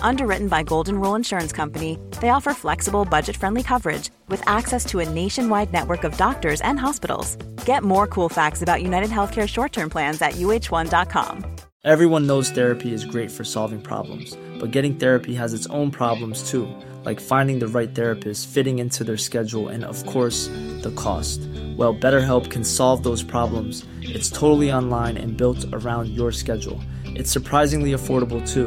Underwritten by Golden Rule Insurance Company, they offer flexible, budget friendly coverage with access to a nationwide network of doctors and hospitals. Get more cool facts about United Healthcare short term plans at uh1.com. Everyone knows therapy is great for solving problems, but getting therapy has its own problems too, like finding the right therapist, fitting into their schedule, and of course, the cost. Well, BetterHelp can solve those problems. It's totally online and built around your schedule. It's surprisingly affordable too.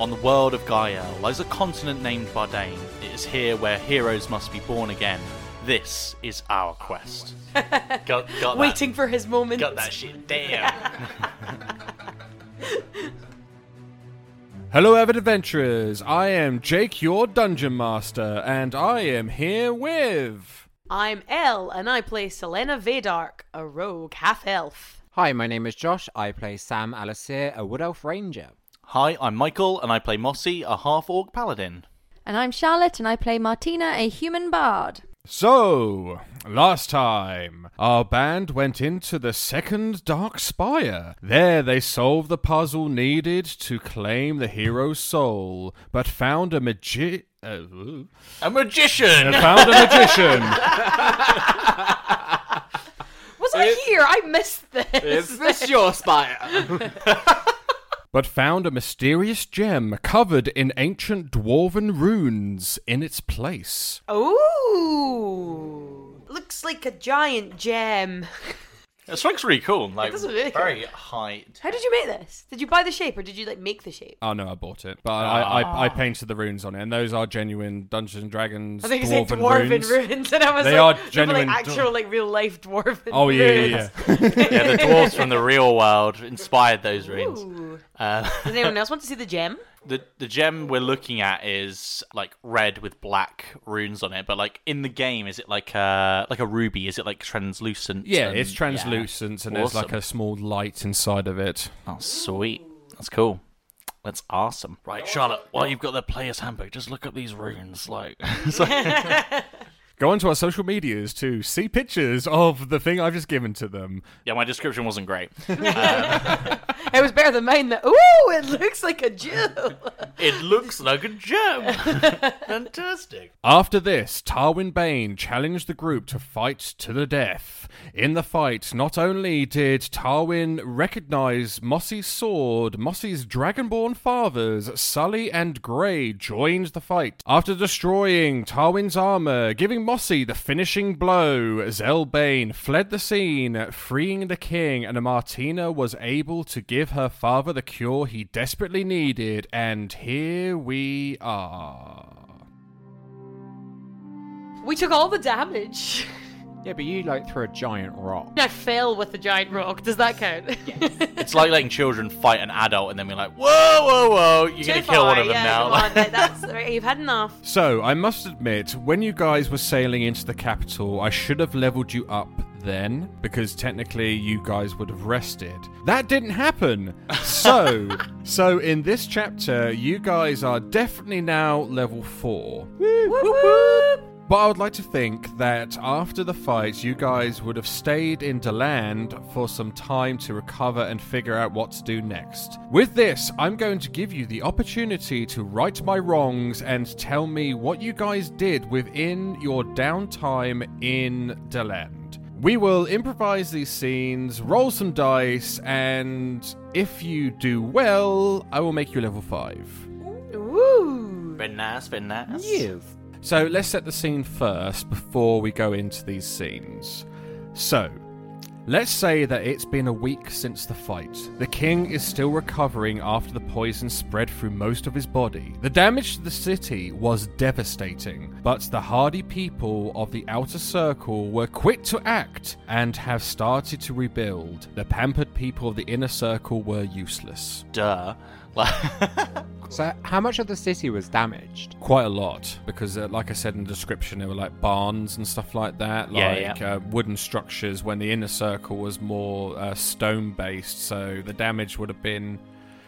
On the world of Gael lies a continent named Bardain. It is here where heroes must be born again. This is our quest. got, got that- Waiting for his moment. Got that shit down. Hello, avid adventurers. I am Jake, your dungeon master, and I am here with. I'm Elle, and I play Selena Vadark, a rogue half elf. Hi, my name is Josh. I play Sam Alasir, a Wood Elf Ranger. Hi, I'm Michael, and I play Mossy, a half orc paladin. And I'm Charlotte, and I play Martina, a human bard. So, last time, our band went into the second Dark Spire. There they solved the puzzle needed to claim the hero's soul, but found a magi. Uh. A magician! found a magician. Was I here? I missed this. Is this your spire? but found a mysterious gem covered in ancient dwarven runes in its place. Ooh. Looks like a giant gem. This looks really cool. Like does look really cool. very high. How did you make this? Did you buy the shape or did you like make the shape? Oh no, I bought it, but I, I, I painted the runes on it, and those are genuine Dungeons and Dragons I think you dwarven said dwarven runes. runes. and I was They like, are they were, genuine like dwar- actual like real life dwarven. Oh yeah, yeah, runes. yeah. Yeah, the dwarves from the real world inspired those runes. Ooh. Uh, Does anyone else want to see the gem? The the gem we're looking at is like red with black runes on it, but like in the game, is it like a like a ruby? Is it like translucent? Yeah, and- it's translucent, and there's like a small light inside of it. Oh, sweet. That's cool. That's awesome. Right, Charlotte, while you've got the player's handbook, just look up these runes. Like, like- Go onto our social medias to see pictures of the thing I've just given to them. yeah, my description wasn't great. Um, It was better than mine. That ooh, it looks like a jewel. it looks like a gem. Fantastic. After this, Tarwyn Bane challenged the group to fight to the death. In the fight, not only did Tarwyn recognize Mossy's sword, Mossy's dragonborn fathers, Sully and Grey, joined the fight. After destroying Tarwyn's armor, giving Mossy the finishing blow, Zell Bane fled the scene, freeing the king, and Martina was able to give her father the cure he desperately needed, and here we are. We took all the damage. yeah, but you like threw a giant rock. I fell with the giant rock. Does that count? It's like letting children fight an adult and then be like, whoa, whoa, whoa, you're going to kill one of them yeah, now. Come on, that- that's right, you've had enough. So, I must admit, when you guys were sailing into the capital, I should have leveled you up then, because technically you guys would have rested. That didn't happen. So, so in this chapter, you guys are definitely now level 4. But I would like to think that after the fight, you guys would have stayed in Daland for some time to recover and figure out what to do next. With this, I'm going to give you the opportunity to right my wrongs and tell me what you guys did within your downtime in Daland. We will improvise these scenes, roll some dice, and if you do well, I will make you level 5. Woo! Very nice, very nice. Yes. So let's set the scene first before we go into these scenes. So, let's say that it's been a week since the fight. The king is still recovering after the poison spread through most of his body. The damage to the city was devastating, but the hardy people of the outer circle were quick to act and have started to rebuild. The pampered people of the inner circle were useless. Duh. So, how much of the city was damaged? quite a lot because uh, like i said in the description there were like barns and stuff like that Yeah, like Uh, wooden structures when the inner circle was more uh, stone based so the damage would have been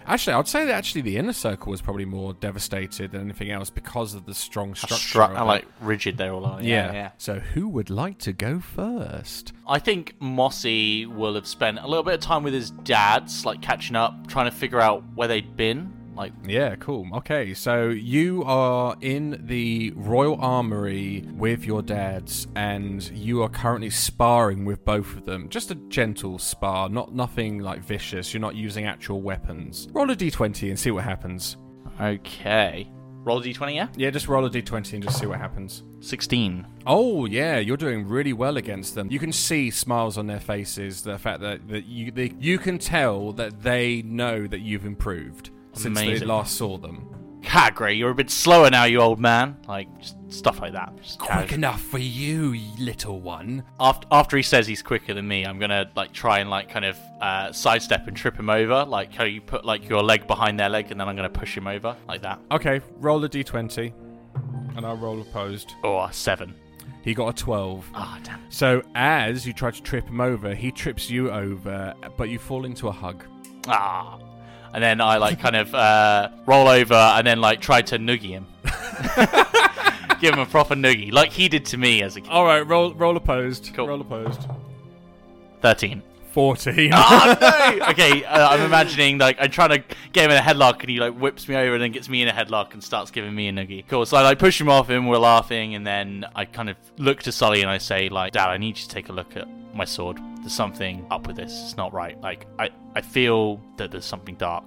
actually i'd say that actually the inner circle was probably more devastated than anything else because of the strong structure stru- of I it. like rigid. They're all are. yeah. Yeah, yeah. so who would like to go first I think Mossy will have spent a little bit of time with his dads, like catching up, trying to figure out where they'd been. Like, Yeah, cool. Okay, so you are in the Royal Armory with your dads, and you are currently sparring with both of them. Just a gentle spar, not nothing like vicious. You're not using actual weapons. Roll a d20 and see what happens. okay, roll a d20, yeah. Yeah, just roll a d20 and just see what happens. Sixteen. Oh yeah, you're doing really well against them. You can see smiles on their faces. The fact that, that you they, you can tell that they know that you've improved since they Amazing. last saw them. Ha. You're a bit slower now, you old man. Like just stuff like that. Just casual. enough for you, little one. after after he says he's quicker than me, I'm gonna like try and like kind of uh, sidestep and trip him over, like how you put like your leg behind their leg, and then I'm gonna push him over like that. Okay, roll a d20, and I'll roll opposed. Or seven. He got a 12. Ah, damn. So as you try to trip him over, he trips you over, but you fall into a hug. Ah. And then I like kind of uh, roll over and then like try to noogie him. Give him a proper noogie, like he did to me as a kid. All right, roll roll opposed. Cool. Roll opposed. Thirteen. 14. oh no! Okay, uh, I'm imagining like I'm trying to get him in a headlock, and he like whips me over, and then gets me in a headlock and starts giving me a noogie. Cool. So I like push him off, and we're laughing, and then I kind of look to Sully and I say like, Dad, I need you to take a look at my sword. There's something up with this. It's not right. Like I I feel that there's something dark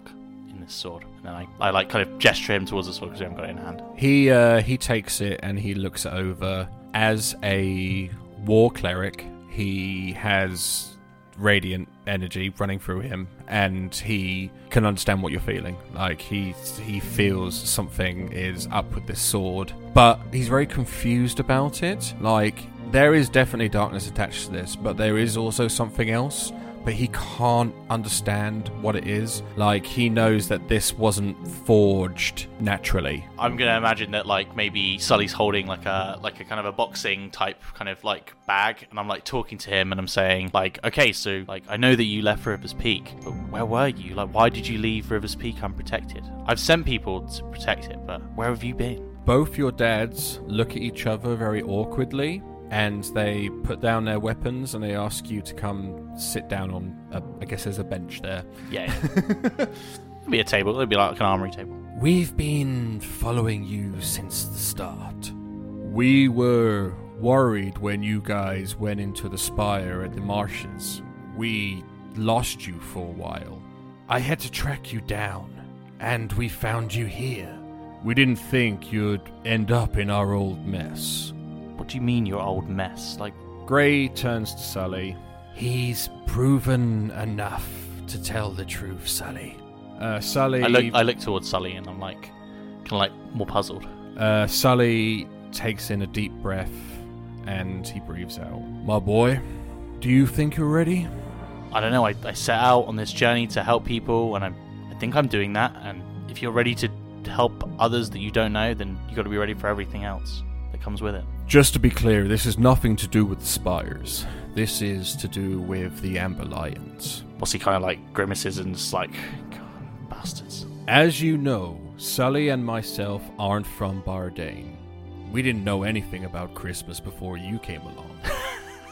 in this sword, and then I I like kind of gesture him towards the sword because I haven't got it in hand. He uh, he takes it and he looks it over. As a war cleric, he has radiant energy running through him, and he can understand what you're feeling. Like he he feels something is up with this sword, but he's very confused about it. Like there is definitely darkness attached to this, but there is also something else. But he can't understand what it is. Like he knows that this wasn't forged naturally. I'm gonna imagine that like maybe Sully's holding like a like a kind of a boxing type kind of like bag, and I'm like talking to him, and I'm saying like, okay, so like I know that you left Rivers Peak, but where were you? Like, why did you leave Rivers Peak unprotected? I've sent people to protect it, but where have you been? Both your dads look at each other very awkwardly and they put down their weapons and they ask you to come sit down on, a, I guess there's a bench there. Yeah, it'll be a table. It'll be like an armory table. We've been following you since the start. We were worried when you guys went into the spire at the marshes. We lost you for a while. I had to track you down, and we found you here. We didn't think you'd end up in our old mess. What do you mean, your old mess? Like, Gray turns to Sully. He's proven enough to tell the truth, Sully. Uh, Sully. I look I look towards Sully, and I'm like, kind of like more puzzled. Uh, Sully takes in a deep breath and he breathes out. My boy, do you think you're ready? I don't know. I, I set out on this journey to help people, and I, I think I'm doing that. And if you're ready to help others that you don't know, then you've got to be ready for everything else that comes with it. Just to be clear, this is nothing to do with the spires. This is to do with the Amber Lions. What's he kind of like grimaces and just like, God, bastards. As you know, Sully and myself aren't from Bardane. We didn't know anything about Christmas before you came along.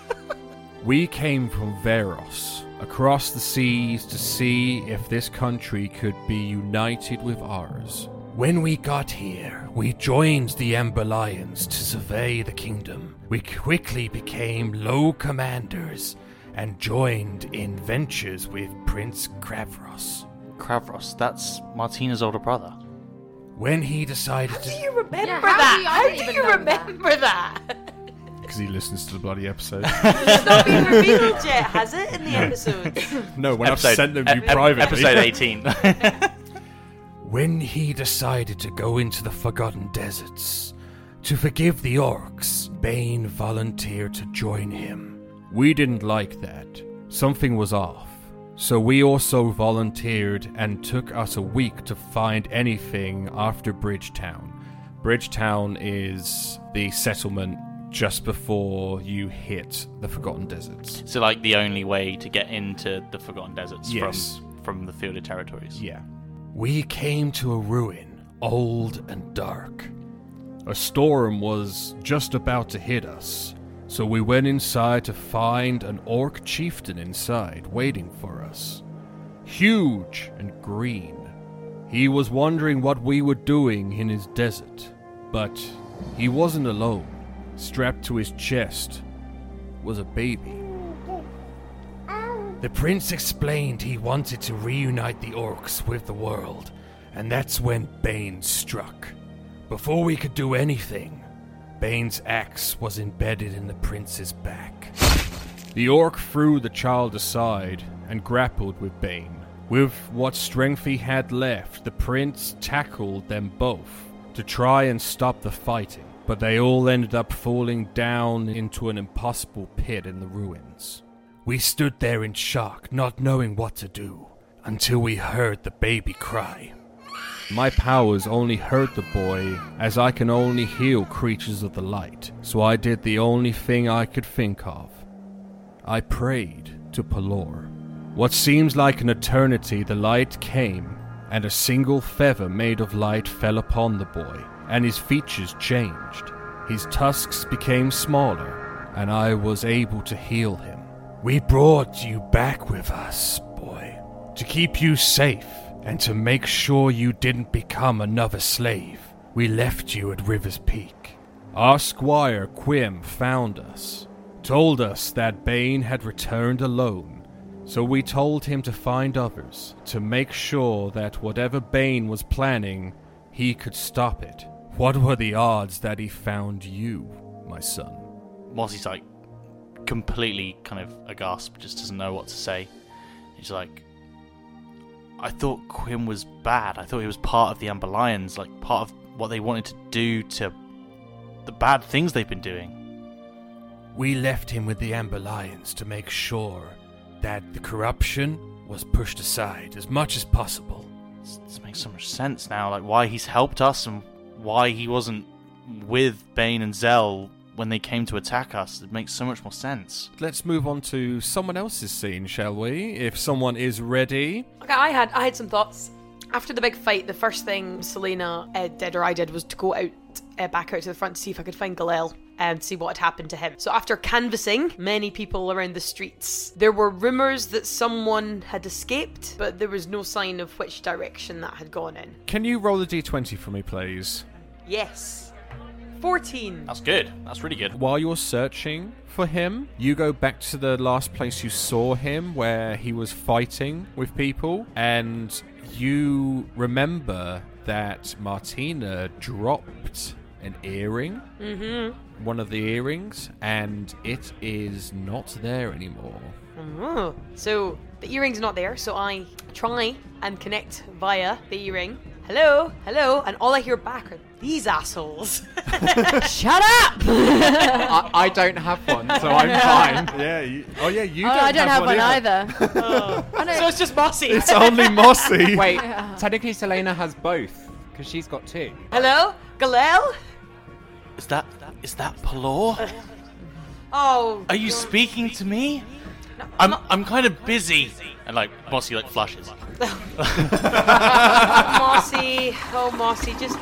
we came from Veros, across the seas to see if this country could be united with ours. When we got here, we joined the Ember Lions to survey the kingdom. We quickly became low commanders and joined in ventures with Prince Kravros. Kravros, that's Martina's older brother. When he decided How do you remember Yeah, how that? I how don't do you remember that? Because he listens to the bloody episode. it's not been revealed yet, has it, in the episode? no, when I've sent them to you ep- ep- privately. Episode 18. When he decided to go into the Forgotten Deserts to forgive the orcs, Bane volunteered to join him. We didn't like that. Something was off. So we also volunteered and took us a week to find anything after Bridgetown. Bridgetown is the settlement just before you hit the Forgotten Deserts. so, like, the only way to get into the Forgotten Deserts Yes. from, from the Fielded Territories. Yeah. We came to a ruin, old and dark. A storm was just about to hit us, so we went inside to find an orc chieftain inside waiting for us. Huge and green. He was wondering what we were doing in his desert, but he wasn't alone. Strapped to his chest was a baby. The prince explained he wanted to reunite the orcs with the world, and that's when Bane struck. Before we could do anything, Bane's axe was embedded in the prince's back. The orc threw the child aside and grappled with Bane. With what strength he had left, the prince tackled them both to try and stop the fighting, but they all ended up falling down into an impossible pit in the ruins. We stood there in shock, not knowing what to do, until we heard the baby cry. My powers only hurt the boy, as I can only heal creatures of the light, so I did the only thing I could think of. I prayed to Pelor. What seems like an eternity, the light came, and a single feather made of light fell upon the boy, and his features changed. His tusks became smaller, and I was able to heal him. We brought you back with us, boy, to keep you safe and to make sure you didn't become another slave. We left you at River's Peak. Our squire, Quim, found us, told us that Bane had returned alone, so we told him to find others, to make sure that whatever Bane was planning, he could stop it. What were the odds that he found you, my son? Mossy's like completely kind of aghast, just doesn't know what to say. He's like, I thought Quinn was bad. I thought he was part of the Amber Lions, like part of what they wanted to do to the bad things they've been doing. We left him with the Amber Lions to make sure that the corruption was pushed aside as much as possible. This, this makes so much sense now, like why he's helped us and why he wasn't with Bane and Zell when they came to attack us. It makes so much more sense. Let's move on to someone else's scene, shall we? If someone is ready. Okay, I had I had some thoughts. After the big fight, the first thing Selena uh, did or I did was to go out uh, back out to the front to see if I could find Galel and see what had happened to him. So after canvassing many people around the streets, there were rumors that someone had escaped, but there was no sign of which direction that had gone in. Can you roll a d20 for me, please? Yes. 14. That's good. That's really good. While you're searching for him, you go back to the last place you saw him where he was fighting with people, and you remember that Martina dropped an earring. Mm-hmm. One of the earrings, and it is not there anymore. Oh. So the earring's not there, so I try and connect via the earring. Hello, hello, and all I hear back are these assholes. Shut up! I, I don't have one, so I'm fine. Yeah. You, oh, yeah. You oh, I don't have, one either. I don't- oh. oh, so it's just Mossy. It's only Mossy. Wait, technically Selena has both, because she's got two. hello, Galel. Is that is that Palor? Oh, Are you speaking to me? I'm I'm kind of busy. And like Mossy like flushes. Mossy, oh Mossy, just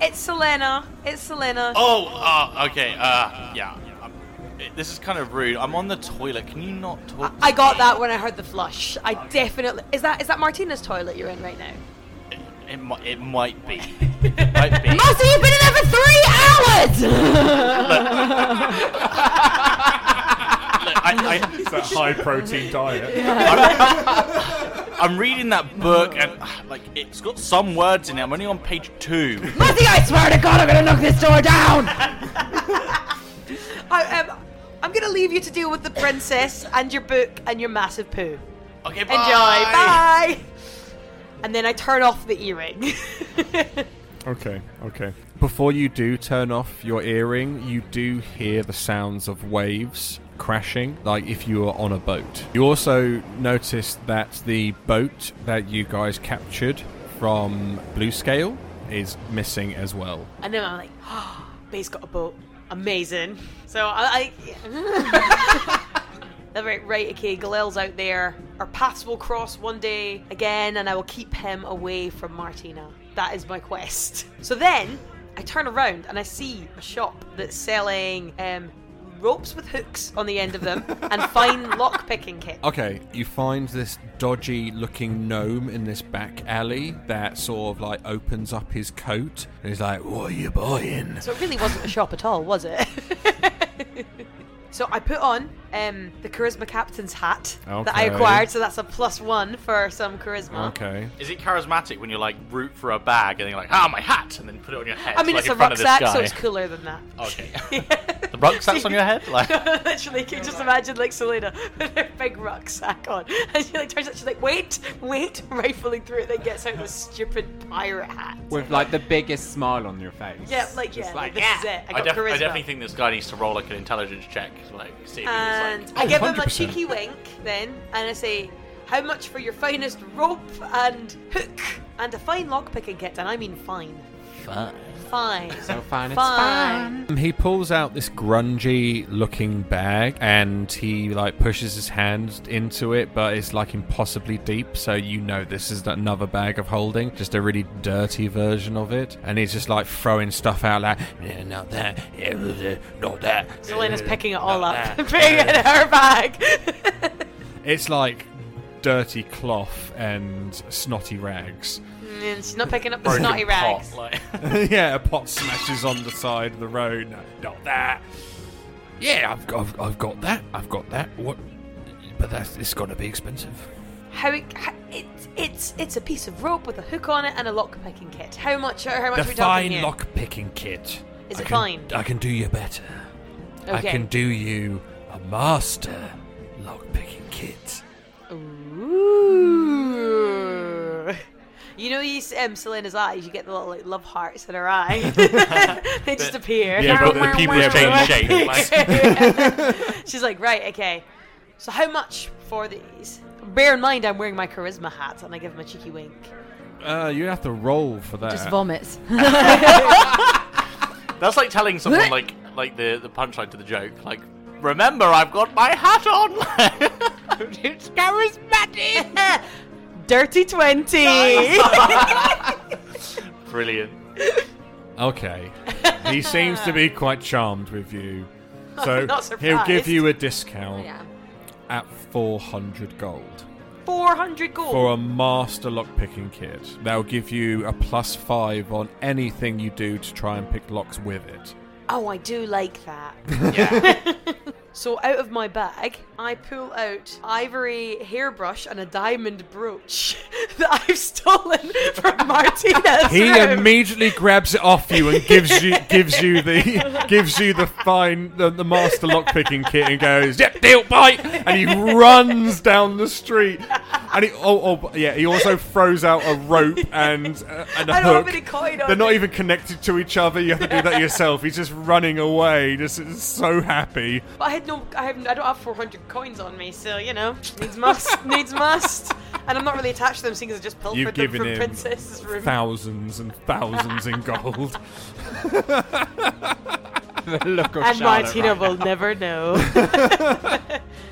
It's Selena. It's Selena. Oh, uh, okay. Uh, yeah. Um, it- This is kind of rude. I'm on the toilet. Can you not talk? I to got me? that when I heard the flush. I definitely is that is that Martina's toilet you're in right now? It, it, mi- it might be. It might be. Mossy, you've been in there for three hours. Look, I, I, It's a high protein diet. I'm reading that book and like it's got some words in it. I'm only on page two. Mossy, I swear to God, I'm gonna knock this door down. I, um, I'm gonna leave you to deal with the princess and your book and your massive poo. Okay, Enjoy. Bye. And then I turn off the earring. Okay, okay. Before you do turn off your earring, you do hear the sounds of waves crashing, like if you were on a boat. You also notice that the boat that you guys captured from Blue Scale is missing as well. and then I'm like, oh, Bay's got a boat. Amazing. So I. I right, right, okay, Galil's out there. Our paths will cross one day again, and I will keep him away from Martina. That is my quest. So then, I turn around and I see a shop that's selling um, ropes with hooks on the end of them and fine lock picking kit. Okay, you find this dodgy looking gnome in this back alley that sort of like opens up his coat and he's like, What are you buying? So it really wasn't a shop at all, was it? so I put on um, the charisma captain's hat that I acquired, so that's a plus one for some charisma. Okay. Is it charismatic when you like root for a bag and you're like, ah, my hat, and then put it on your head? I mean, like it's a front of this rucksack, so it's cooler than that. Okay. the rucksack's on your head? Like, Literally, can you just imagine like Selena with her big rucksack on, and she like turns out she's like, "Wait, wait!" rifling through it, then gets out this stupid pirate hat. With like the biggest smile on your face. yeah, like Just yeah, like, like, this is it. I I, got def- charisma. I definitely think this guy needs to roll like an intelligence check, like see if and he's I like, give him a 100%. cheeky wink then, and I say, "How much for your finest rope and hook and a fine lockpicking kit?" And I mean fine, fine. fine, So fine, it's fine. Um, He pulls out this grungy looking bag and he like pushes his hand into it, but it's like impossibly deep, so you know this is another bag of holding, just a really dirty version of it. And he's just like throwing stuff out like, yeah, not that, yeah, not that. Selena's picking it all not up, that." putting it in her bag. It's like dirty cloth and snotty rags. And she's not picking up the Broken snotty pot, rags. like- yeah, a pot smashes on the side of the road. No, not that. Yeah, I've got, I've, I've got that. I've got that. What? But that's it's got to be expensive. How, it, how it's it's it's a piece of rope with a hook on it and a lock picking kit. How much? How much The are we talking fine here? lock picking kit. Is I it can, fine? I can do you better. Okay. I can do you a master lock picking kit. Ooh. You know, you see, um, Selena's eyes. You get the little like love hearts in her eye. they just appear. Yeah, but the people change shape. Like, She's like, right, okay. So how much for these? Bear in mind, I'm wearing my charisma hat, and I give him a cheeky wink. Uh, you have to roll for that. Just vomits. that's like telling someone like like the the punchline to the joke. Like, remember, I've got my hat on. it's charismatic. Dirty 20! Brilliant. Okay. he seems to be quite charmed with you. So Not he'll give you a discount yeah. at 400 gold. 400 gold. For a master lockpicking kit. They'll give you a plus five on anything you do to try and pick locks with it. Oh, I do like that. Yeah. So out of my bag, I pull out ivory hairbrush and a diamond brooch that I've stolen from Martina's He room. immediately grabs it off you and gives you gives you the gives you the fine the, the master lockpicking kit and goes, "Yep, deal, bite!" And he runs down the street. And he oh, oh yeah, he also throws out a rope and uh, and a I don't hook. have any coin on They're not even connected to each other. You have to do that yourself. He's just running away, just so happy. But I had no, I have, I don't have 400 coins on me, so you know, needs must, needs must. And I'm not really attached to them, seeing as I just pilfered You've them given from him Princess's room. thousands and thousands in gold. the look of and Martina right will now. never know.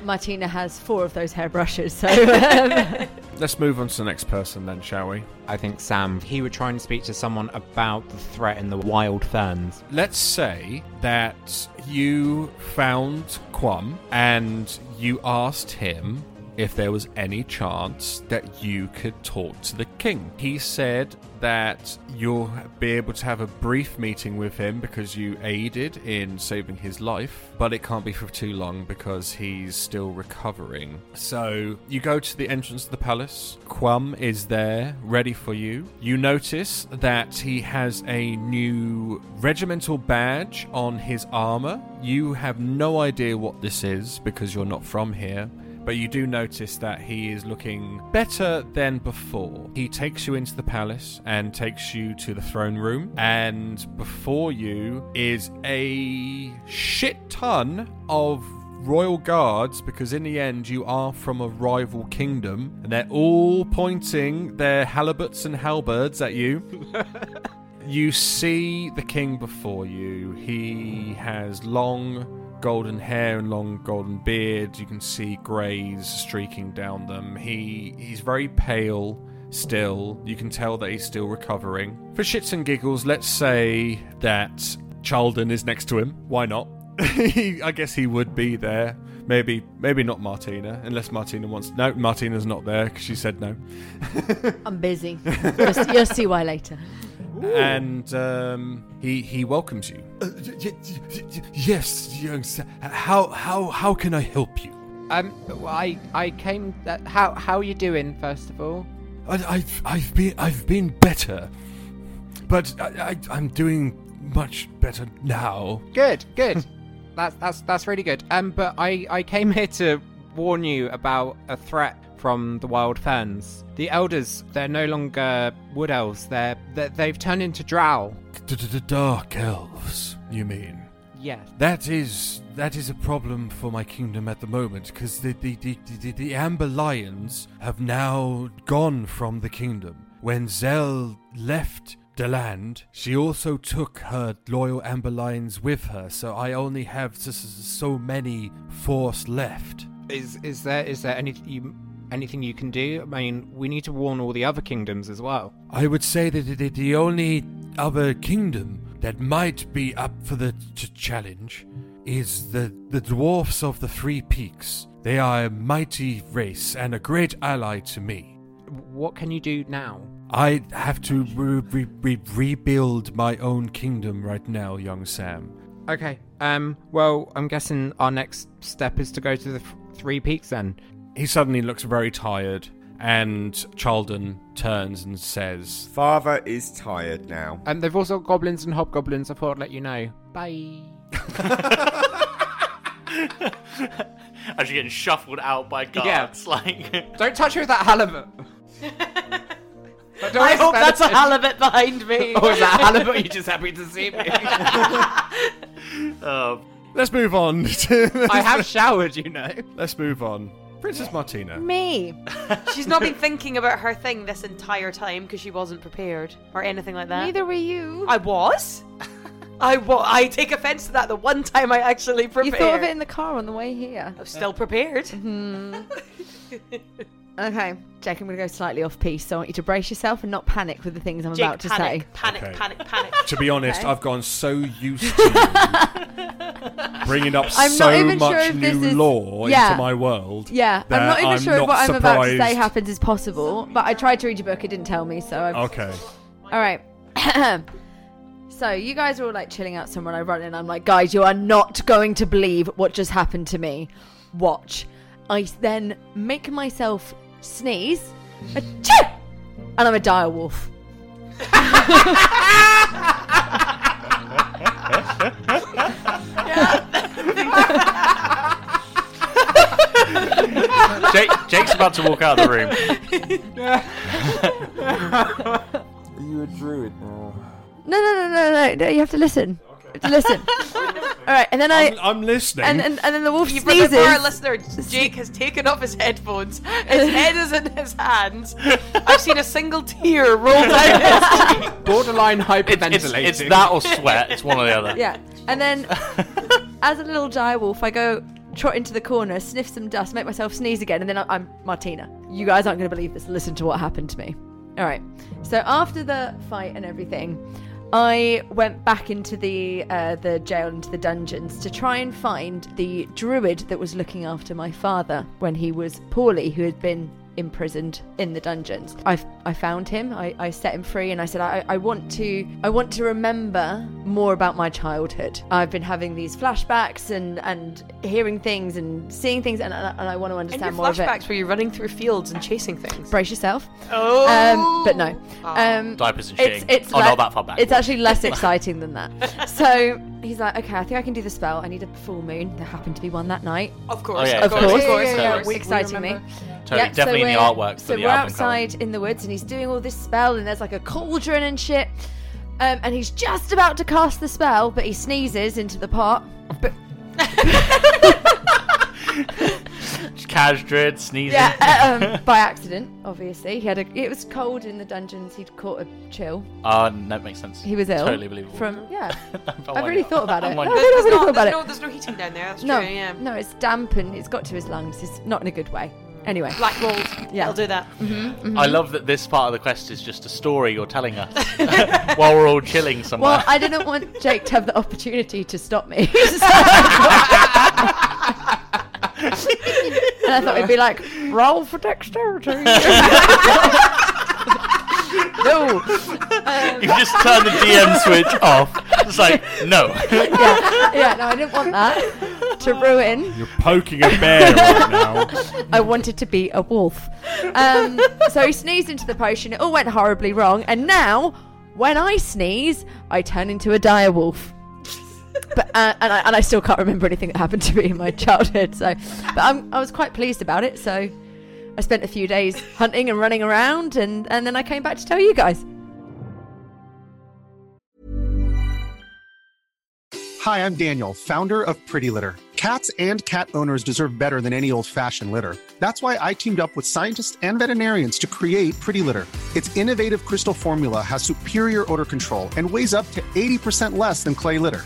Martina has four of those hairbrushes, so um, Let's move on to the next person then, shall we? I think Sam, he would try and speak to someone about the threat in the wild ferns. Let's say that you found Quam and you asked him if there was any chance that you could talk to the king. He said that you'll be able to have a brief meeting with him because you aided in saving his life, but it can't be for too long because he's still recovering. So you go to the entrance of the palace. Quam is there, ready for you. You notice that he has a new regimental badge on his armor. You have no idea what this is because you're not from here but you do notice that he is looking better than before. He takes you into the palace and takes you to the throne room, and before you is a shit ton of royal guards because in the end you are from a rival kingdom and they're all pointing their halibuts and halberds at you you see the king before you he has long golden hair and long golden beard. You can see greys streaking down them. He he's very pale still. You can tell that he's still recovering. For shits and giggles, let's say that Chalden is next to him. Why not? I guess he would be there. Maybe, maybe not Martina, unless Martina wants. No, Martina's not there because she said no. I'm busy. You'll see why later. And um, he he welcomes you. Uh, y- y- y- yes, young Sam. How how how can I help you? Um, well, I I came. Uh, how how are you doing? First of all, I, I've I've been I've been better, but I, I I'm doing much better now. good, good. that's that's that's really good. Um, but I I came here to warn you about a threat from the wild ferns. The elders, they're no longer wood elves. They're, they they've turned into drow. Dark elves, you mean? Yeah. That is that is a problem for my kingdom at the moment because the the, the, the the Amber Lions have now gone from the kingdom. When Zell left the land, she also took her loyal Amber Lions with her. So I only have s- s- so many force left. Is is there is there any you, anything you can do? I mean, we need to warn all the other kingdoms as well. I would say that the, the only other kingdom that might be up for the ch- challenge is the, the dwarfs of the Three Peaks. They are a mighty race and a great ally to me. What can you do now? I have to re- re- re- rebuild my own kingdom right now, young Sam. Okay. Um. Well, I'm guessing our next step is to go to the th- Three Peaks then. He suddenly looks very tired, and Chalden turns and says, Father is tired now. And they've also got goblins and hobgoblins. I thought I'd let you know. Bye. As you're getting shuffled out by guards, like Don't touch me with that halibut. I hope that's a halibut behind me. Oh, is that a halibut? You're just happy to see me. um, Let's move on. to- I have showered, you know. Let's move on. Princess Martina. Me. She's not been thinking about her thing this entire time because she wasn't prepared or anything like that. Neither were you. I was. I wa- I take offense to that. The one time I actually prepared. you thought of it in the car on the way here. I'm still prepared. Mm-hmm. Okay, Jake, I'm going to go slightly off piece, so I want you to brace yourself and not panic with the things I'm Jake, about to panic, say. panic, Okay. panic, panic. To be honest, Okay. I've gone so used to bringing up I'm so not even much sure if new this is- lore Yeah. into my world. Yeah, I'm not even I'm sure if not what I'm about to say surprised- happens is possible, but I tried to read your book, it didn't tell me, so I've... Okay. All right. so you guys are all like chilling out somewhere. and I run in. I'm like, guys, you are not going to believe what just happened to me. Watch. I s- then make myself sneeze, Achoo! and I'm a dire wolf. Jake, Jake's about to walk out of the room. Are you a druid now? No, no, no, no, no. no you have to listen. You have to listen. all right, and then I. I'm, I'm listening. and, and, and then the wolf You for the sneezes. for our listener, Jake has taken off his headphones. His head is in his hands. I've seen a single tear roll down his cheek. Borderline It's, hyperventilating. it's, it's that or sweat. It's one or the other. Yeah. And then, as a little dire wolf, I go trot into the corner, sniff some dust, make myself sneeze again, and then I- I'm Martina. you guys aren't going to believe this. Listen to what happened to me. All right. So after the fight and everything, I went back into the uh, the jail, into the dungeons, to try and find the druid that was looking after my father when he was poorly, who had been imprisoned in the dungeons. I, I found him. I, I set him free, and I said, I, I want to I want to remember more about my childhood. I've been having these flashbacks and and hearing things and seeing things, and, and I want to And understand your more of it. flashbacks where you're running through fields and chasing things. Brace yourself. Oh. Um, but no. Um, Diapers and it's, shitting. it's oh, le- not that far back. It's actually less exciting than that. So he's like, okay, I think I can do the spell. I need a full moon. There happened to be one that night. Of course. Oh, yeah, Of totally. course, Of course. yeah, of yeah, course. yeah. exciting me. Totally, Yep, so definitely in the we're- artwork for so the we're album cover. outside in the woods, and he's doing all this spell, and there's like a cauldron and shit. Um, and he's just about to cast the spell, but he sneezes into the pot. But Cash Dread sneezing. yeah, um, by accident, obviously. He had a. It was cold in the dungeons. He'd caught a chill. Oh, that makes sense. He was ill. Totally believable. From yeah. I'm I've really thought about it. I'm really, There's, no, thought about there's, it. no, there's no heating down there. That's No, true. Yeah. no, it's damp and it's got to his lungs. It's not in a good way. Anyway, Black mold. Yeah. I'll do that. Mm-hmm. I love that this part of the quest is just a story you're telling us while we're all chilling somewhere. well, I didn't want Jake to have the opportunity to stop me. And I thought we'd be like, roll for dexterity. no. you just turn the DM switch off. It's like, no. yeah, yeah, no, I didn't want that to ruin. You're poking a bear right now. I wanted to be a wolf. Um, so he sneezed into the potion. It all went horribly wrong. And now, when I sneeze, I turn into a dire wolf. But uh, and I and I still can't remember anything that happened to me in my childhood. So, but I'm, I was quite pleased about it. So, I spent a few days hunting and running around, and and then I came back to tell you guys. Hi, I'm Daniel, founder of Pretty Litter. Cats and cat owners deserve better than any old fashioned litter. That's why I teamed up with scientists and veterinarians to create Pretty Litter. Its innovative crystal formula has superior odor control and weighs up to 80% less than clay litter.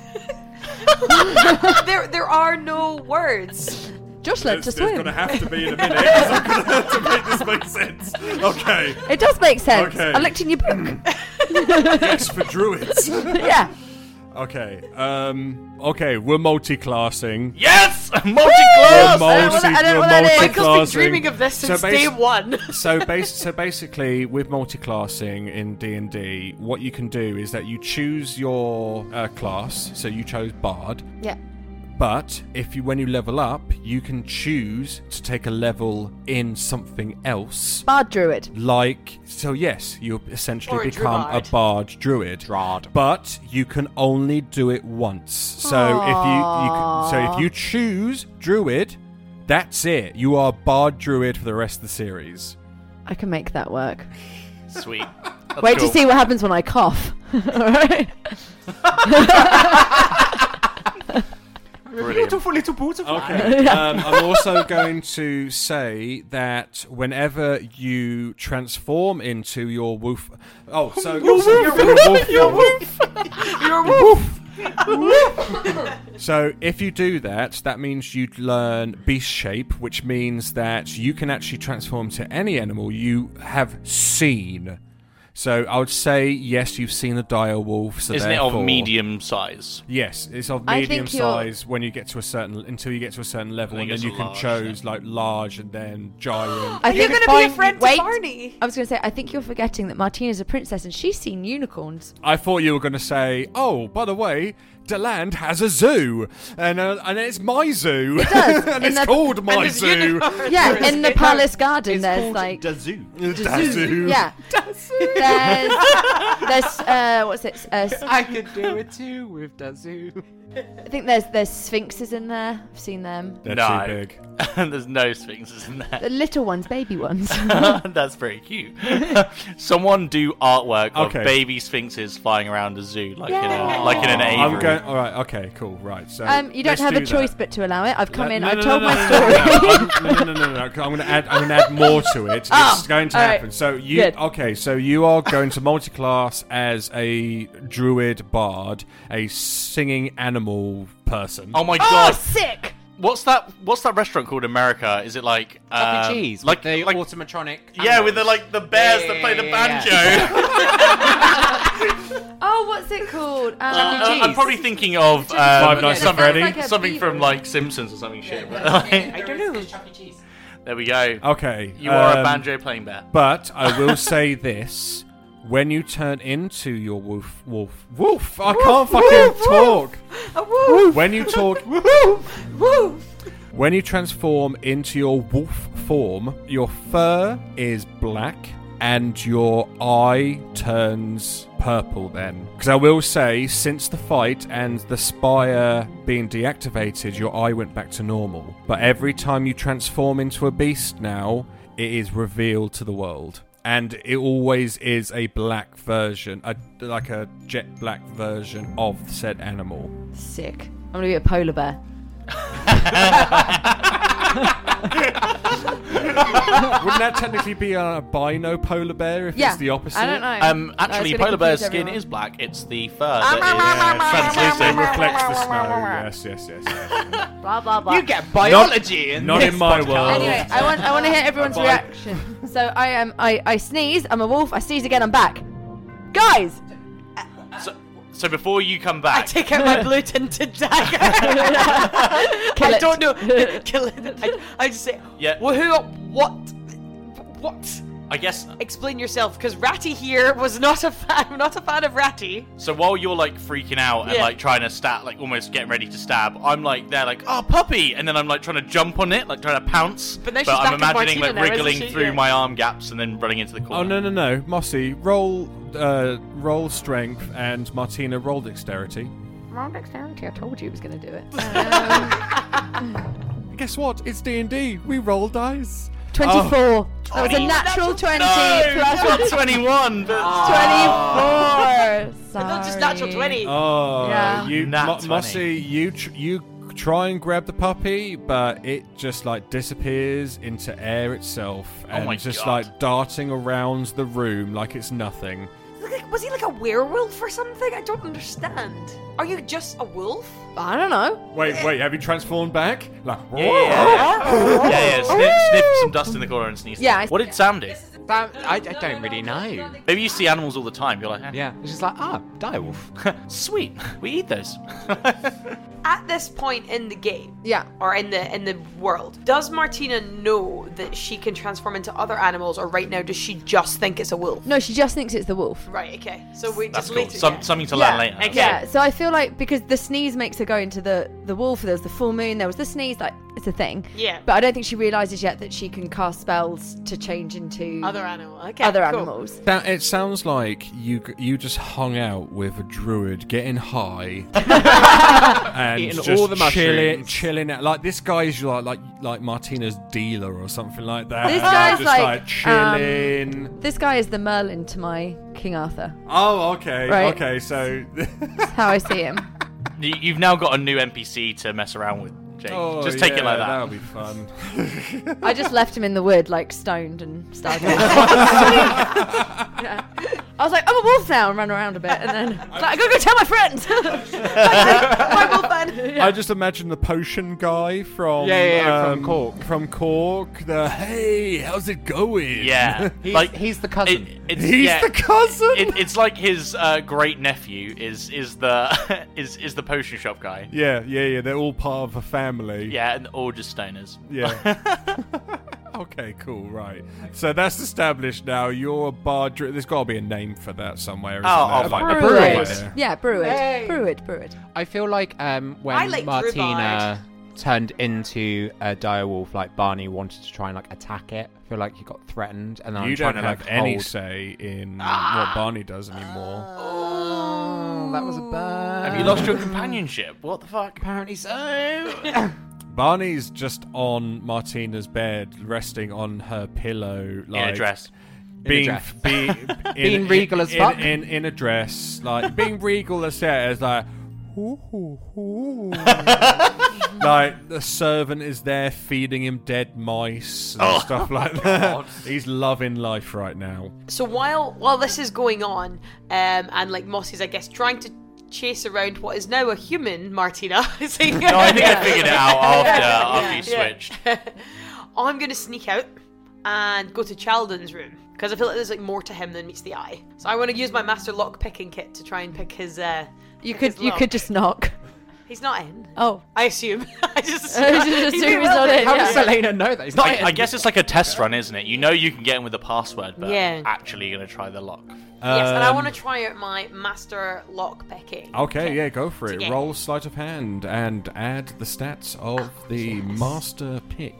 there, there are no words. Just led to There's, there's swim. going to have to be in a minute 'cause I'm going to have to make this make sense. Okay. It does make sense. Okay. I looked in your book. yes, for druids. yeah. Okay. Um. Okay. We're multi-classing. Yes, multi-class. We're I don't know multi- what- I don't know what that is. Michael's been dreaming of this since day one. so, bas- so basically, with multi-classing in D and D, what you can do is that you choose your uh, class. So you chose Bard. Yeah. But if you, when you level up, you can choose to take a level in something else. Bard druid. Like, so yes, you essentially Or a become a druid. bard druid. Drod. But you can only do it once. So if you, you can, so if you choose druid, that's it. You are bard druid for the rest of the series. I can make that work. Sweet. That's Wait cool. to see what happens when I cough. Alright? Brilliant. Okay. um, I'm also going to say that whenever you transform into your wolf, oh, so your wolf, your wolf, You're a wolf. So if you do that, that means you'd learn beast shape, which means that you can actually transform to any animal you have seen. So I would say yes, you've seen a dire wolf. So Isn't it of medium size? Yes, it's of I medium think you're- size when you get to a certain until you get to a certain level, think and then it's you can large, choose like large and then giant. I You're think gonna be a fine- friend to Barney. I was going to say, I think you're forgetting that Martina's a princess and she's seen unicorns. I thought you were going to say, "Oh, by the way, Daland has a zoo, and uh, and it's my zoo, It does. and In it's the- called my there's zoo. unicorns. Yeah, in the palace garden, It's there's called like The zoo. Dazoo. yeah. There's there's uh, what's it? Uh, s- I could do it too with Dazoo. I think there's there's sphinxes in there. I've seen them. They're no. too big. There's no sphinxes in there. The little ones, baby ones. That's very cute. Someone do artwork Okay. of baby sphinxes flying around a zoo, like in a, Yay. like in an aviary. I'm going. All right. Okay. Cool. Right. So um, you don't let's have do a choice that. but to allow it. I've come No, in. no, I've no, told no, my no, story. No, no, no, no, no, no. I'm going to add. I'm going to add more to it. Oh, it's going to all right. happen. So you. Good. Okay. So you are going to multi-class as a druid bard, a singing animal person. Oh my god! oh, god! sick! What's that? What's that restaurant called in America? Is it like Chuck um, E. Cheese, Like like the like automatronic. yeah, with the like the bears Yeah, that play the yeah, banjo. Oh, what's it called? Um, Uh, I'm probably thinking of um, Five Nights at something, Freddy. Like a something beaver. from like Simpsons or something shit. but, I don't know. Chuck E. Cheese. there we go. Okay. You are a um, banjo playing bear. But I will say this: when you turn into your wolf, wolf, wolf, I can't fucking talk. When you talk, when you transform into your wolf form, your fur is black and your eye turns purple. Then, because I will say, since the fight and the spire being deactivated, your eye went back to normal. But every time you transform into a beast now, it is revealed to the world. And it always is a black version, a, like a jet black version of said animal. Sick. I'm gonna be a polar bear. Wouldn't that technically be a albino polar bear if Yeah. it's the opposite? I don't know. Um, No, actually, gonna polar bear's confuse skin everyone. is black. It's the fur that is It translucent. reflects the snow. Yes, yes, yes. yes. Blah blah blah. You get biology in not this in my podcast. world. Anyway, I want I want to hear everyone's Bye. reaction. So I am I I sneeze. I'm a wolf. I sneeze again. I'm back. Guys, So, so before you come back, I take out my blue tinted dagger. I don't know. Kill it. I, I just say, Yeah. Well, who? What? What? I guess. Explain yourself, because Ratty here was not a fan. I'm not a fan of Ratty. So while you're like freaking out and Yeah. like trying to stab, like almost getting ready to stab, I'm like there, like oh puppy, and then I'm like trying to jump on it, like trying to pounce. But now she's I'm back to imagining Martina like now, isn't wriggling she? through Yeah. my arm gaps and then running into the corner. Oh no no no, Mossy, roll uh, roll strength and Martina roll dexterity. Roll dexterity. I told you he was going to do it. Guess what? It's D and D. We roll dice. Twenty-four. Oh. that was a Oh, natural twenty no, plus not 21. But twenty-four. Sorry. not just natural 20. Oh, Yeah. you Nat Mo- 20. Mossy, you tr- you try and grab the puppy, but it just like disappears into air itself oh and Oh my just God. like darting around the room like it's nothing. Like, was he like a werewolf or something? I don't understand. Are you just a wolf? I don't know. Wait, wait, have you transformed back? Like, yeah, yeah, yeah. yeah, yeah. Sniff, sniff some dust in the corner and sneeze. Yeah, I- What did Sam do? That, I, I don't really know. Maybe you see animals all the time. You're like, eh, Yeah, it's just like, ah, direwolf. sweet. We eat those. At this point in the game, Yeah. or in the in the world, does Martina know that she can transform into other animals, or right now does she just think it's a wolf? No, she just thinks it's the wolf. Right. Okay. So we That's just cool. later. Some, yeah. Something to Yeah. learn later. Okay. Yeah, so I feel like because the sneeze makes her go into the the wolf. There was the full moon. There was the sneeze. Like it's a thing. Yeah. But I don't think she realizes yet that she can cast spells to change into Other animal. Okay. other cool. animals. That, it sounds like you you just hung out with a druid, getting high, and Eating just all the chilling, mushrooms. chilling out. Like this guy's like like like Martina's dealer or something like that. This guy's just like, um, chilling. This guy is the Merlin to my King Arthur. oh, okay, Right. okay. So, That's how I see him. You- You've now got a new NPC to mess around with, Jake. oh, Just take it like that. That'll be fun. I just left him in the wood, like stoned, and started. Yeah. I was like, I'm a wolf now, and ran around a bit, and then I like, I gotta go tell my friends. my wolf man. I just imagine the potion guy from Yeah, yeah, yeah, from um, Cork. From Cork. The hey, how's it going? Yeah, He's, like he's the cousin. it, it's, he's yeah, the cousin. It, it's like his uh, great nephew is is the is is the potion shop guy. yeah, yeah, yeah. They're all part of a family. Yeah, and all just stoners. Yeah. Okay, cool, right. So that's established now. You're a bar. Dri- There's got to be a name for that somewhere. Isn't Oh, I'll find Like- it. Brew it. there. Yeah, brew it. Hey. Brew it, brew it. I feel like um, when I like Martina turned into a direwolf, like Barney wanted to try and like attack it. I feel like he got threatened, and then You I'm trying don't to have like any hold- say in Ah. what Barney does anymore. Oh, that was a burn. Have you lost your companionship? What the fuck? Apparently so. Barney's just on Martina's bed, resting on her pillow, like In a dress. being dress. be, in, Being regal in, as fuck. in, in, in a dress, like being regal as as like. "Hoo, hoo, hoo." like the servant is there feeding him dead mice and Oh. stuff like that. He's loving life right now. So while while this is going on, um, and like Mossy's, I guess, trying to chase around what is now a human Martina. so you- No, I think I figured it out after after you Yeah. switched. I'm gonna sneak out and go to Chalden's room because I feel like there's like more to him than meets the eye. So I want to use my master lock picking kit to try and pick his. Uh, You pick could his you lock. could just knock. He's not in. Oh. I assume. I just I just assume he's not in, How yeah. does Selena know that he's not? I, in? I guess it's like a test run, isn't it? You know you can get in with the password, but Yeah. actually you're gonna try the lock. yes, and I Um, want to try out my master lock picking. Okay, yeah, go for it. get- Roll sleight of hand and add the stats of the master pick.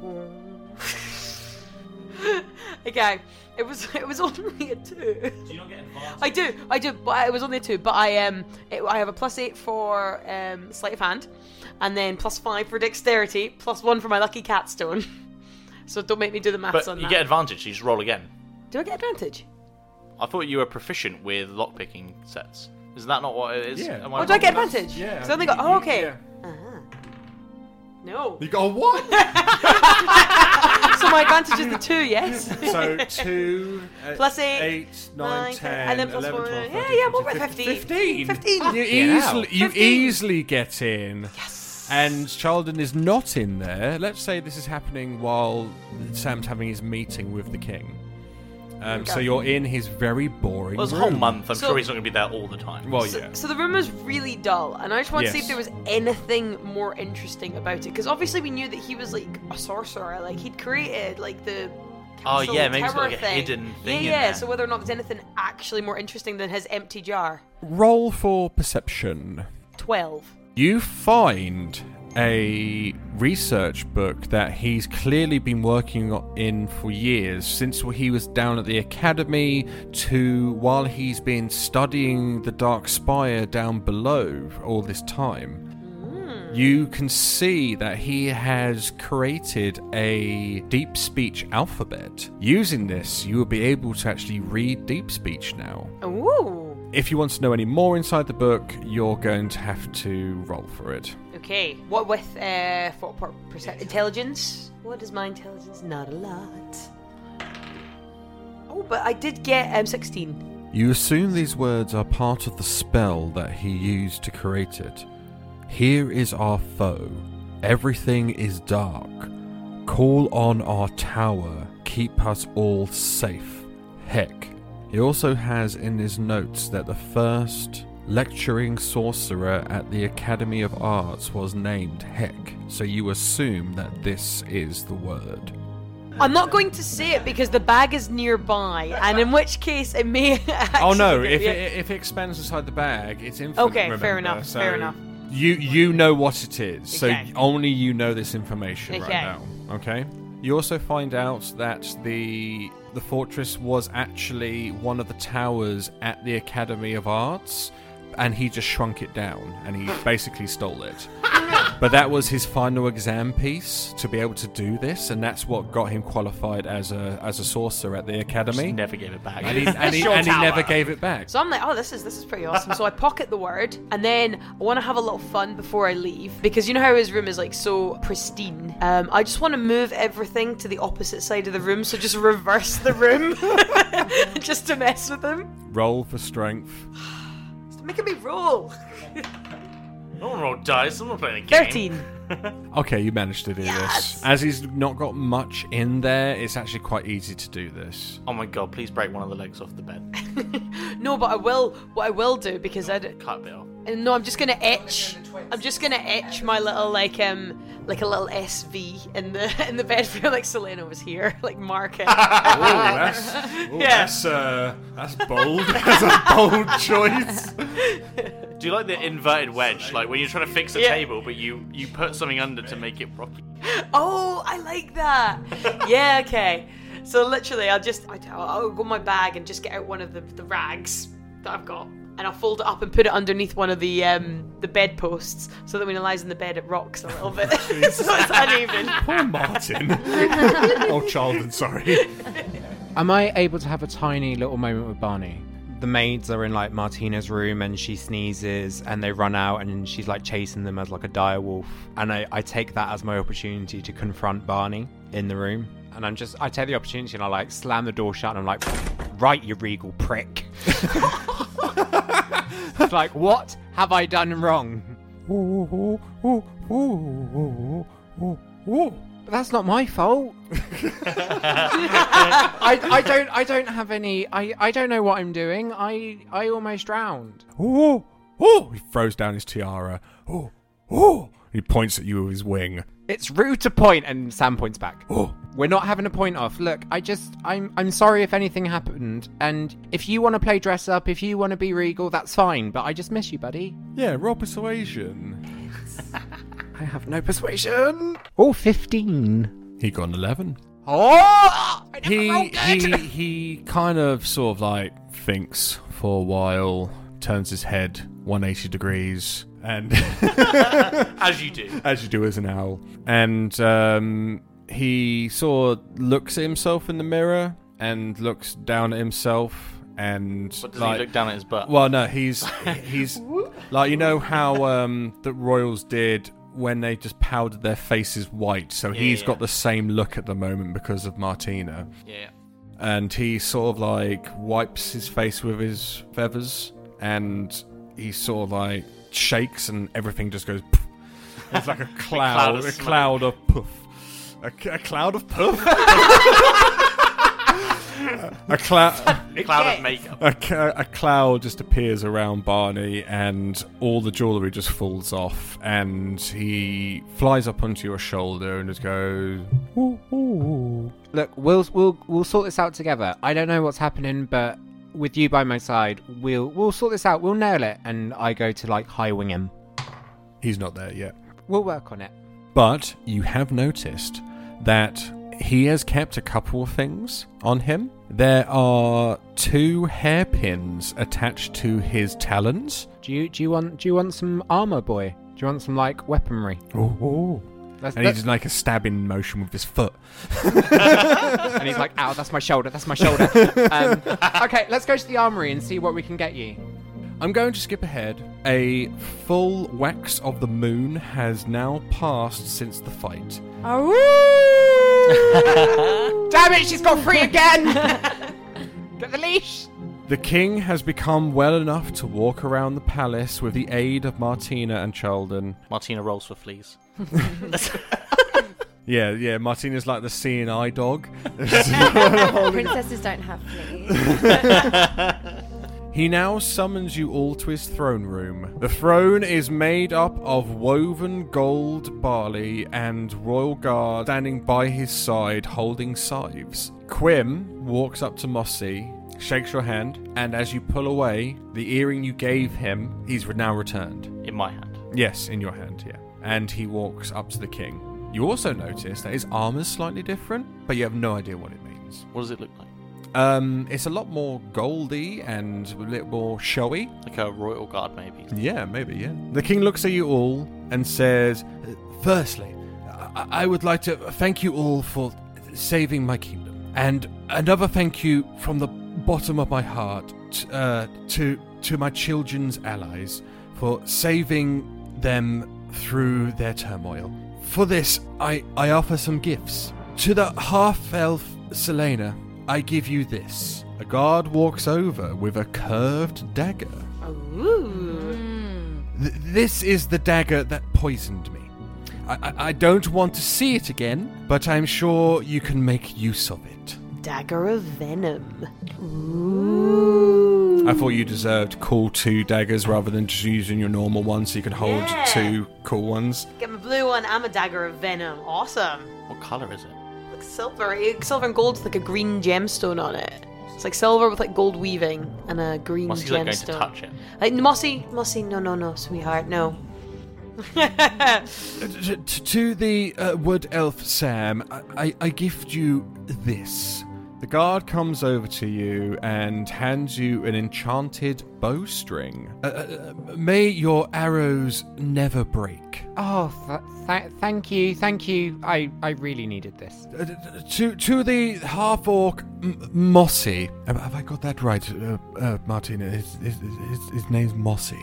okay, it was it was only a two. Do you not get advantage? I do, I do, but it was only a two. But I um, it, I have a plus eight for um sleight of hand, and then plus five for dexterity, plus one for my lucky cat stone. so don't make me do the maths But on you that. get advantage, so you just roll again. do I get advantage? I thought you were proficient with lockpicking sets. Is that not what it is? Yeah. Am I Oh, do I get advantage? Yeah, Because I only got. you- Oh, you- okay. yeah. Uh-huh. No. You got a what? so my advantage is the two, yes. so two uh, Plus eight, eight, nine, nine, ten, and then plus 11, one. 12, Yeah, 13, yeah, what 14, about 15? 15. 15. You easily, you 15. easily get in. Yes. And Sheldon is not in there. Let's say this is happening while Sam's having his meeting with the king. Um, so you're in his very boring. Well, it's a whole room. month. I'm So- sure he's not going to be there all the time. Well, So, yeah. so the room was really dull, and I just wanted to see if Yes. there was anything more interesting about it. Because obviously we knew that he was like a sorcerer, like he'd created like the. Oh, castle yeah, maybe he's got, tower like, a thing. hidden thing Yeah, in yeah. there. So whether or not there's anything actually more interesting than his empty jar. Roll for perception. Twelve. You find a research book that he's clearly been working in for years, since he was down at the academy to while he's been studying the Dark Spire down below all this time. Hmm. You can see that he has created a deep speech alphabet. Using this, you will be able to actually read deep speech now. Ooh. If you want to know any more inside the book, you're going to have to roll for it. Okay. What with uh for, for percent intelligence? What is my intelligence? Not a lot. Oh, but I did get um sixteen. You assume these words are part of the spell that he used to create it. Here is our foe. Everything is dark. Call on our tower. Keep us all safe. Heck. He also has in his notes that the first lecturing sorcerer at the Academy of Arts was named Heck, so you assume that this is the word. I'm not going to say it because the bag is nearby, and in which case it may. Actually Oh no! If yeah. it, if it expands inside the bag, it's infinite. Okay, fair enough, so fair enough. You you know what it is, so Okay. only you know this information Okay. right now. Okay. You also find out that the the fortress was actually one of the towers at the Academy of Arts, and he just shrunk it down, and he basically stole it. But that was his final exam piece to be able to do this, and that's what got him qualified as a as a sorcerer at the academy. Just never gave it back. And he, and he, and he never gave it back. So I'm like, oh, this is this is pretty awesome. so I pocket the word, and then I want to have a little fun before I leave because you know how his room is like so pristine. Um, I just want to move everything to the opposite side of the room, so just reverse the room, just to mess with him. Roll for strength. Stop making me roll. No one rolled dice. I'm not playing a game. Thirteen. Okay, you managed to do this. As he's not got much in there, it's actually quite easy to do this. Oh my god! Please break one of the legs off the bed. No, but I will. What I will do because I d- Cut a bit off. And no, I'm just gonna etch. I'm just gonna etch my little like um like a little SV in the in the bed for like Selena was here, like mark it. Oh, that's, oh, Yeah. that's, uh, that's bold. that's a bold choice. Do you like the inverted wedge? Like when you're trying to fix a Yeah. table, but you you put something under to make it rocky. Oh, I like that. yeah, okay. So literally, I'll just I- I'll, I'll go in my bag and just get out one of the, the rags that I've got, and I'll fold it up and put it underneath one of the um the bedposts, so that when it lies in the bed, it rocks a little bit, so it's uneven. Poor Martin. oh, Charlton, sorry. Am I able to have a tiny little moment with Barney? The maids are in like Martina's room and she sneezes and they run out and she's like chasing them as like a dire wolf. And I, I take that as my opportunity to confront Barney in the room. And I'm just, I take the opportunity and I like slam the door shut and I'm like, right, you regal prick. It's like, what have I done wrong? But that's not my fault. I, I don't I don't have any I, I don't know what I'm doing. I I almost drowned. Oh, oh! He throws down his tiara. Oh, oh! He points at you with his wing. It's rude to point and Sam points back. Oh, We're not having a point off. Look, I just I'm I'm sorry if anything happened and if you want to play dress up, if you want to be regal, that's fine, but I just miss you, buddy. yeah, roll persuasion. I have no persuasion. Oh, 15. He got an 11. Oh! I never He, he, he kind of sort of like thinks for a while, turns his head 180 degrees, and As you do. as you do as an owl. And um, he sort of looks at himself in the mirror and looks down at himself and But does like, he look down at his butt? Well, no, he's he's like you know how um, the royals did when they just powdered their faces white. So Yeah, he's yeah. got the same look at the moment because of Martina, yeah. and he sort of like wipes his face with his feathers, and he sort of like shakes, and everything just goes. Poof. It's like a cloud cloud, a cloud of puff, a, c- a cloud of puff. a cloud. Cloud of makeup. A, ca- a cloud just appears around Barney, and all the jewellery just falls off, and he flies up onto your shoulder and just goes. "Ooh, ooh." Look, we'll we'll we'll sort this out together. I don't know what's happening, but with you by my side, we'll we'll sort this out. We'll nail it. And I go to like high wing him. He's not there yet. We'll work on it. But you have noticed that he has kept a couple of things on him. There are two hairpins attached to his talons. Do you do you want do you want some armor, boy? Do you want some like weaponry? Oh, That's, and he does like a stabbing motion with his foot. and he's like, "Ow, that's my shoulder. That's my shoulder." um, okay, let's go to the armory and see what we can get you. I'm going to skip ahead. A full wax of the moon has now passed since the fight. Damn it, she's got free again. Get the leash. The king has become well enough to walk around the palace with the aid of Martina and Sheldon. Martina rolls for fleas. Yeah, yeah, Martina's like the seeing eye dog. Princesses don't have fleas. He now summons you all to his throne room. The throne is made up of woven gold barley and royal guard standing by his side holding scythes. Quim walks up to Mossy, shakes your hand, and as you pull away, the earring you gave him, he's now returned. In my hand. Yes, in your hand, yeah. And he walks up to the king. You also notice that his armor's slightly different, but you have no idea what it means. What does it look like? Um, it's a lot more goldy and a little more showy. Like a royal guard, maybe. Yeah, maybe, yeah. The king looks at you all and says, Firstly, I, I would like to thank you all for saving my kingdom. And another thank you from the bottom of my heart t- uh, to, to my children's allies for saving them through their turmoil. For this, I, I offer some gifts. To the half elf Selena, I give you this. A guard walks over with a curved dagger. Ooh. Th- this is the dagger that poisoned me. I-, I-, I don't want to see it again, but I'm sure you can make use of it. Dagger of venom. Ooh. I thought you deserved cool two daggers rather than just using your normal one, so you can hold Yeah. two cool ones. Get my blue one and a dagger of venom. Awesome. What color is it? Looks silver. Silver and gold with like a green gemstone on it. It's like silver with like gold weaving and a green Mossy's gemstone. like going to touch it. Like Mossy, Mossy, no, no, no, sweetheart, no. T- t- to the uh, wood elf Sam, I-, I-, I gift you this. The guard comes over to you and hands you an enchanted bowstring. Uh, uh, uh, may your arrows never break. Oh, th- th- thank you, thank you. I, I really needed this. Uh, d- d- to to the half orc M- Mossy. Have, have I got that right, uh, uh, Martina? His, his, his, his name's Mossy.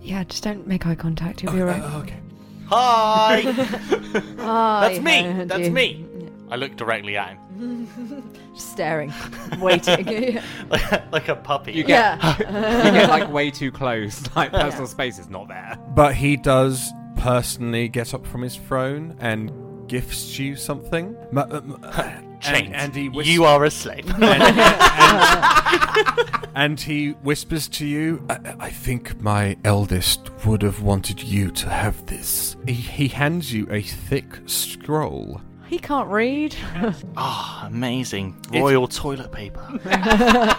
Yeah, just don't make eye contact. You'll be alright. okay. Hi! Hi, That's me! That's you- me! I look directly at him. Staring, waiting. like, like a puppy. You get, Yeah. you get like way too close. Like personal space is not there. But he does personally get up from his throne and gifts you something. Ma- uh, m- uh, Chains. And, and he whis- You are a slave. and, and- and he whispers to you, I, I think my eldest would have wanted you to have this. He, he hands you a thick scroll. He can't read. Ah, amazing. Royal toilet paper.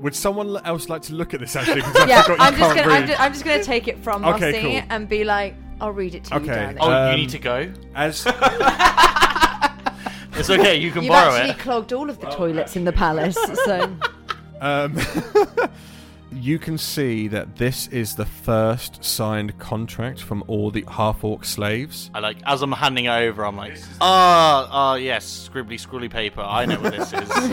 Would someone else like to look at this actually? Because I yeah, forgot you I'm just can't gonna, read. I'm, ju- I'm just gonna take it from Okay, Mossy cool. and be like, I'll read it to you, Okay. darling. Oh, you Um, need to go? As It's okay, you can You've borrow actually it. clogged all of the toilets in the palace, so Um, you can see that this is the first signed contract from all the half orc slaves. I like as I'm handing it over, I'm like, ah, ah, yes, scribbly, scrawly paper. I know what this is.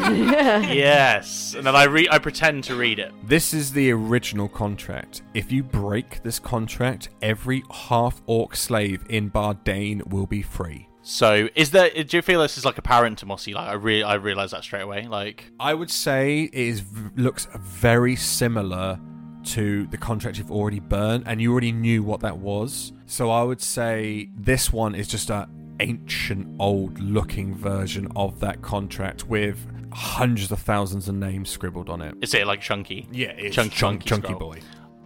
yes, and then I read. I pretend to read it. This is the original contract. If you break this contract, every half orc slave in Bardane will be free. So, is there? Do you feel this is like apparent to Mossy? Like, I really, I realize that straight away. Like, I would say it is looks very similar to the contract you've already burned, and you already knew what that was. So I would say this one is just a ancient, old-looking version of that contract with hundreds of thousands of names scribbled on it. is it like chunky? Yeah, it's Chunk- chunk, chunky chunky boy.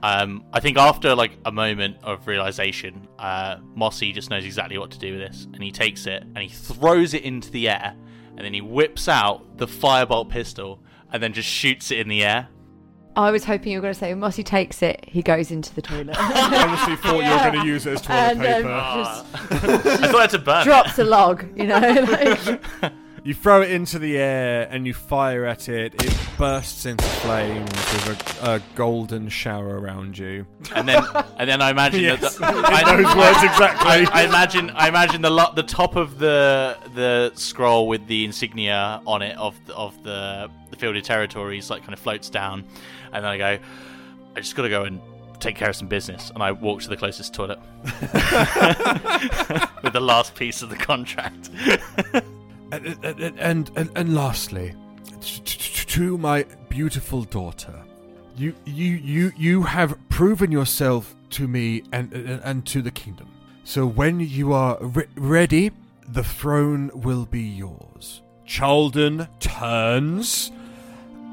Um, I think after like a moment of realization, uh, Mossy just knows exactly what to do with this, and he takes it and he throws it into the air, and then he whips out the firebolt pistol and then just shoots it in the air. I was hoping you were going to say when Mossy takes it, he goes into the toilet. I honestly thought you were going to use it as toilet And paper. Ah. just I thought to burn drops a log, you know. like- You throw it into the air and you fire at it. It bursts into flames with a, a golden shower around you. and then and then I imagine Yes. that the, I, those words exactly. I, I imagine I imagine the lo- the top of the the scroll with the insignia on it of the, of the the fielded territories like kind of floats down, and then I go, I just got to go and take care of some business, and I walk to the closest toilet with the last piece of the contract. And, and, and, and, lastly, to my beautiful daughter, you, you, you, you have proven yourself to me and, and, and to the kingdom. So when you are re- ready, the throne will be yours. Chalden turns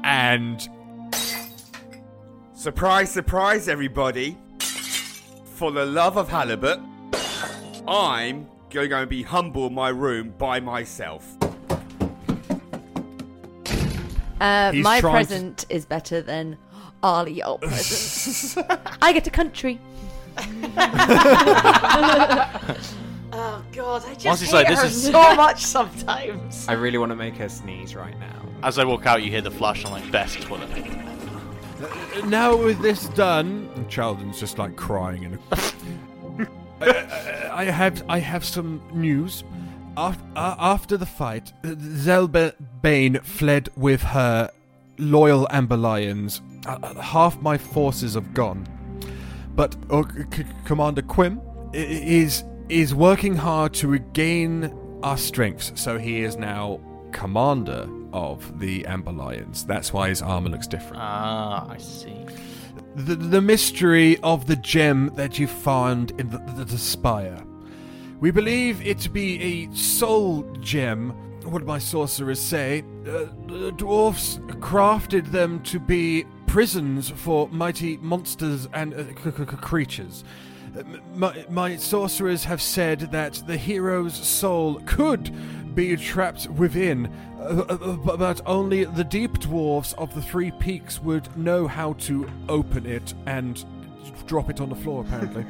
and Surprise, surprise, everybody. For the love of halibut, I'm going to be humble in my room by myself. Uh, He's my trying to- present is better than all your presents. I get a country. oh god, I just Mossy's hate like, this her is- so much sometimes. I really want to make her sneeze right now. As I walk out, you hear the flush. I'm like, best toilet. now with this done, and Chalden's just like crying and. I, have I have some news. After, after the fight, Zelba Zelbane fled with her loyal Amber Lions. Uh, uh, half my forces have gone, but uh, C- Commander Quim is is working hard to regain our strengths. So he is now commander of the Amber Lions. That's why his armor looks different. Ah, I see. The, the mystery of the gem that you found in the, the, the spire. We believe it to be a soul gem what my sorcerers say, uh, the dwarfs crafted them to be prisons for mighty monsters and uh, c- c- creatures. Uh, My, my sorcerers have said that the hero's soul could be trapped within, uh, uh, but only the deep dwarfs of the Three Peaks would know how to open it and drop it on the floor, apparently.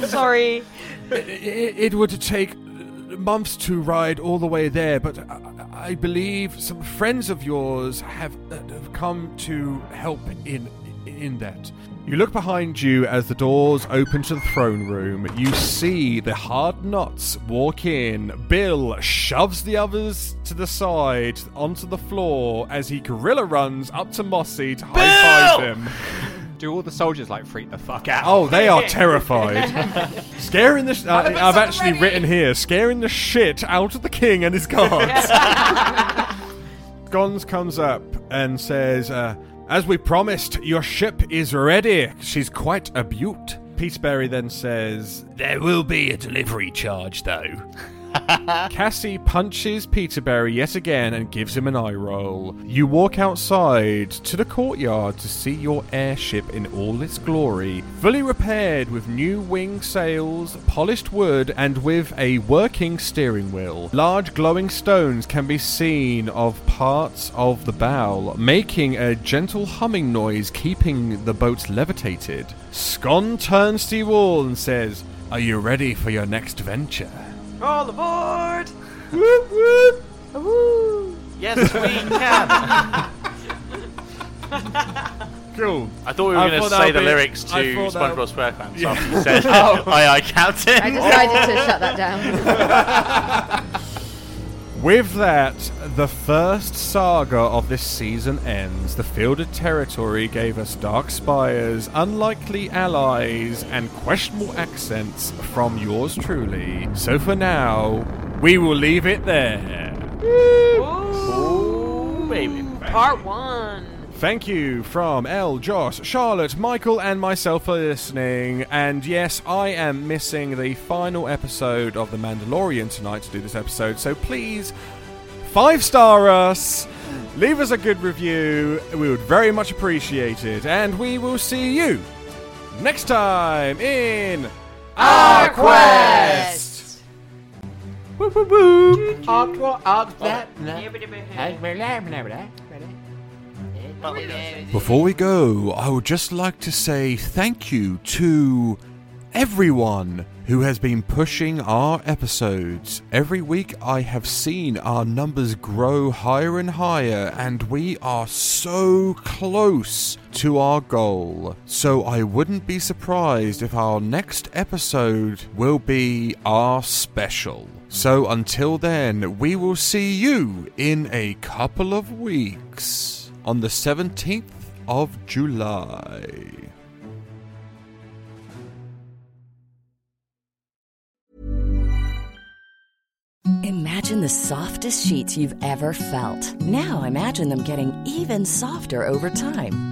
Sorry. it, it would take months to ride all the way there, but I, I believe some friends of yours have, uh, have come to help in in that. You look behind you as the doors open to the throne room. You see the hard knots walk in. Bill shoves the others to the side onto the floor as he gorilla runs up to Mossy to high five him. Do all the soldiers like freak the fuck out? Oh, they are terrified. scaring the. Sh- uh, I've actually written here, scaring the shit out of the king and his guards. Gons comes up and says, uh, "As we promised, your ship is ready. She's quite a beaut." Peaceberry then says, There will be a delivery charge, though. Cassie punches Peterberry yet again and gives him an eye roll. You walk outside to the courtyard to see your airship in all its glory, fully repaired with new wing sails, polished wood, and with a working steering wheel. Large glowing stones can be seen of parts of the bow, making a gentle humming noise, keeping the boat levitated. Scon turns to you all and says, Are you ready for your next venture? All aboard! Whoop whoop! Woo! Yes, we can. Cool. I thought we were I going to thought that say would the be- lyrics I to thought that- SpongeBob SquarePants Yeah. after you said, Oh. "Aye, aye, Captain." I decided to shut that down. With that, the first saga of this season ends. The fielded territory gave us dark spires, unlikely allies, and questionable accents from yours truly. So for now, we will leave it there. Ooh, baby. Part one. Thank you from Elle, Josh, Charlotte, Michael, and myself for listening. And yes, I am missing the final episode of The Mandalorian tonight to do this episode, so please five star us, leave us a good review. We would very much appreciate it. And we will see you next time in Our Quest! Woo, woo, woo. Before we go, I would just like to say thank you to everyone who has been pushing our episodes. Every week I have seen our numbers grow higher and higher, and we are so close to our goal. So I wouldn't be surprised if our next episode will be our special. So until then, we will see you in a couple of weeks on the 17th of July. Imagine the softest sheets you've ever felt. Now imagine them getting even softer over time.